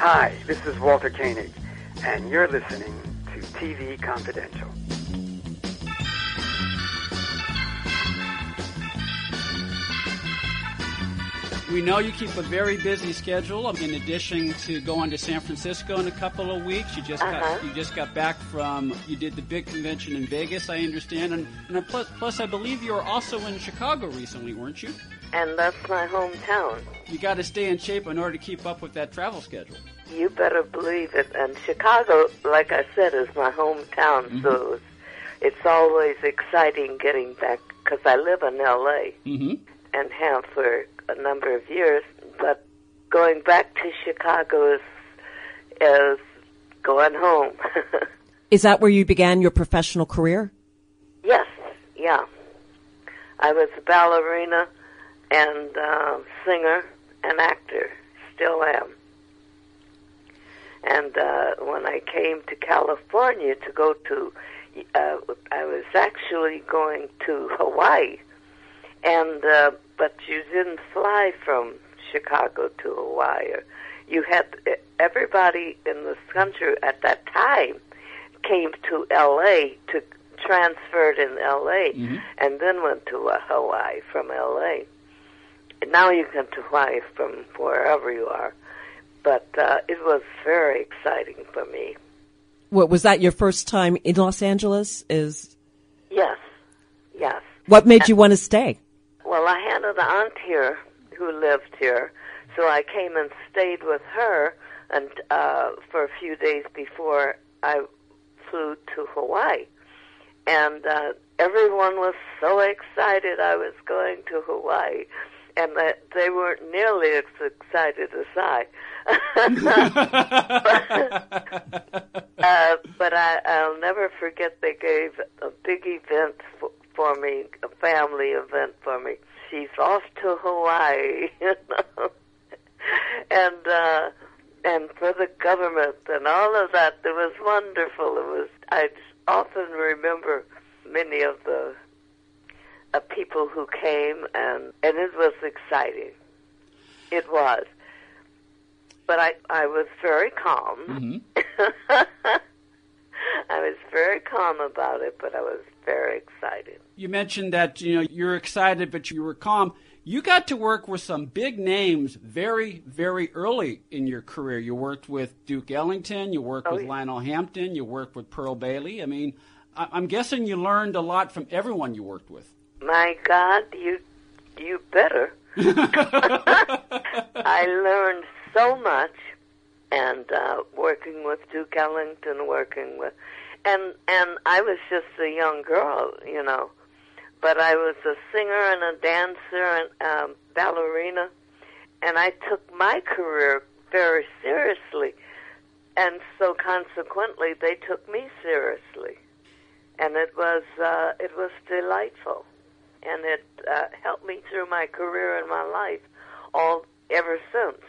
Hi, this is Walter Koenig, and you're listening to TV Confidential. We know you keep a very busy schedule. In addition to going to San Francisco in a couple of weeks, you just Uh-huh. got you just got back from you did the big convention in Vegas, I understand, and, and plus, plus I believe you were also in Chicago recently, weren't you? And that's my hometown. You got to stay in shape in order to keep up with that travel schedule. You better believe it. And Chicago, like I said, is my hometown, so it's, it's always exciting getting back because I live in L.A. Mm-hmm. and have for a number of years. But going back to Chicago is is going home. Is that where you began your professional career? yes, yeah. I was a ballerina and uh, singer and actor. Still am. And uh, when I came to California to go to, uh, I was actually going to Hawaii, and uh, but you didn't fly from Chicago to Hawaii. You had everybody in this country at that time came to L.A. to transferred in L.A. and then went to uh, Hawaii from L.A. And now you can to Hawaii from wherever you are. But uh, it was very exciting for me. What was that your first time in Los Angeles? Is Yes, yes. what made you want to stay? Well, I had an aunt here who lived here, so I came and stayed with her and uh, for a few days before I flew to Hawaii. And uh, everyone was so excited I was going to Hawaii, and that they weren't nearly as excited as I. uh, but I, I'll never forget they gave a big event for, for me, family event for me. She's off to Hawaii, you know, and uh, and for the government and all of that. It was wonderful. It was. I often remember many of the uh, people who came, and and it was exciting. It was. But I, I was very calm. I was very calm about it, but I was very excited. You mentioned that you know you're excited, but you were calm. You got to work with some big names very, very early in your career. You worked with Duke Ellington, you worked Oh, with yeah. Lionel Hampton, you worked with Pearl Bailey. I mean, I- I'm guessing you learned a lot from everyone you worked with. My God, you you better. I learned so much, and uh, working with Duke Ellington, working with, and and I was just a young girl, you know, but I was a singer and a dancer and um, ballerina, and I took my career very seriously, and so consequently they took me seriously, and it was uh, it was delightful. And it uh, helped me through my career and my life all ever since.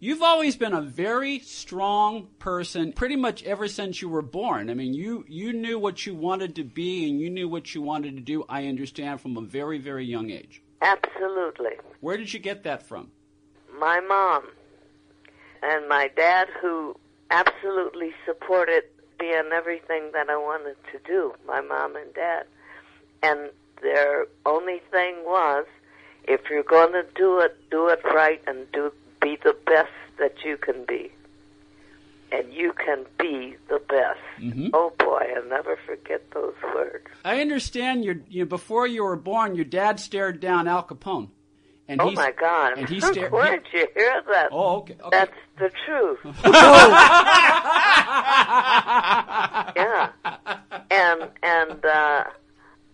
You've always been a very strong person, pretty much ever since you were born. I mean, you you knew what you wanted to be, and you knew what you wanted to do. I understand from a very very young age. Absolutely. Where did you get that from? My mom and my dad, who absolutely supported me in everything that I wanted to do, my mom and dad. And their only thing was, if you're going to do it, do it right and do be the best that you can be. And you can be the best. Mhm. Oh boy, I'll never forget those words. I understand your you before you were born, your dad stared down Al Capone, and oh my God! and he stared. Where did you hear that? Oh, okay. okay. That's the truth. yeah. And and uh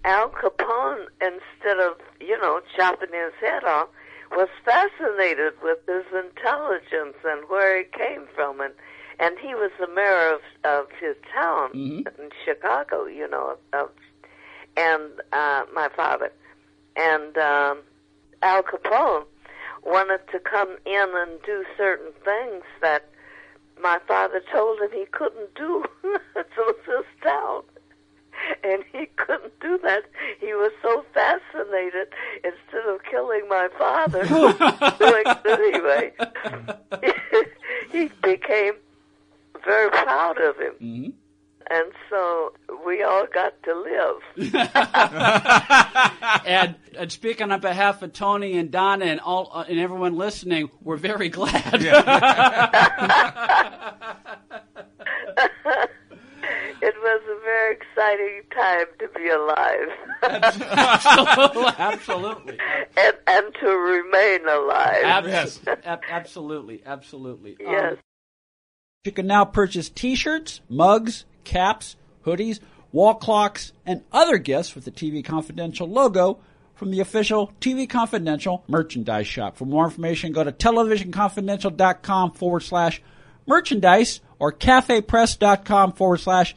Al Capone instead of, you know, chopping his head off, was fascinated with his intelligence and where he came from and and he was the mayor of of his town Mhm. in Chicago. You know, of, and uh, my father and um, Al Capone wanted to come in and do certain things that my father told him he couldn't do. it was his town. And he couldn't do that. He was so fascinated. Instead of killing my father, doing it anyway, he became very proud of him. hmm And so we all got to live. and, and speaking on behalf of Tony and Donna and all uh, and everyone listening, we're very glad. It was a very exciting time to be alive absolutely, and, and to remain alive. Abs- ab- absolutely, absolutely. Um, yes. You can now purchase t-shirts, mugs, caps, hoodies, wall clocks, and other gifts with the TV Confidential logo from the official TV Confidential merchandise shop. For more information, go to televisionconfidential.com forward slash merchandise or cafepress.com forward slash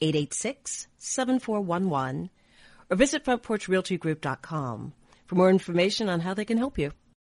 415-886-7411 or visit frontporchrealtygroup.com for more information on how they can help you.